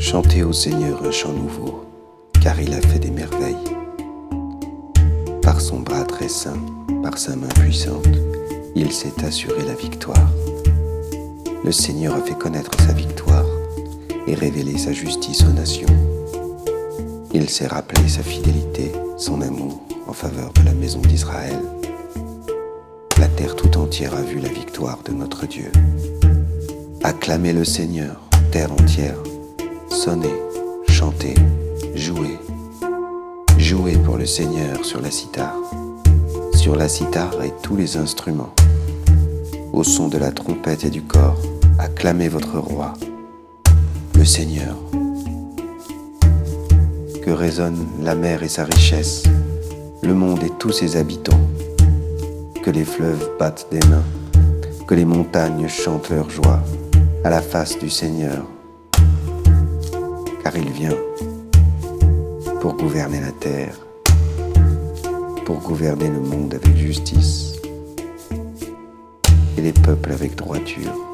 Chantez au Seigneur un chant nouveau, car il a fait des merveilles. Par son bras très saint, par sa main puissante, il s'est assuré la victoire. Le Seigneur a fait connaître sa victoire et révélé sa justice aux nations. Il s'est rappelé sa fidélité, son amour en faveur de la maison d'Israël. La terre tout entière a vu la victoire de notre Dieu. Acclamez le Seigneur, terre entière. Sonnez, chantez, jouez. Jouez pour le Seigneur sur la cithare, sur la cithare et tous les instruments. Au son de la trompette et du corps, acclamez votre roi, le Seigneur. Que résonne la mer et sa richesse, le monde et tous ses habitants. Que les fleuves battent des mains, que les montagnes chantent leur joie à la face du Seigneur, car il vient pour gouverner la terre, pour gouverner le monde avec justice et les peuples avec droiture.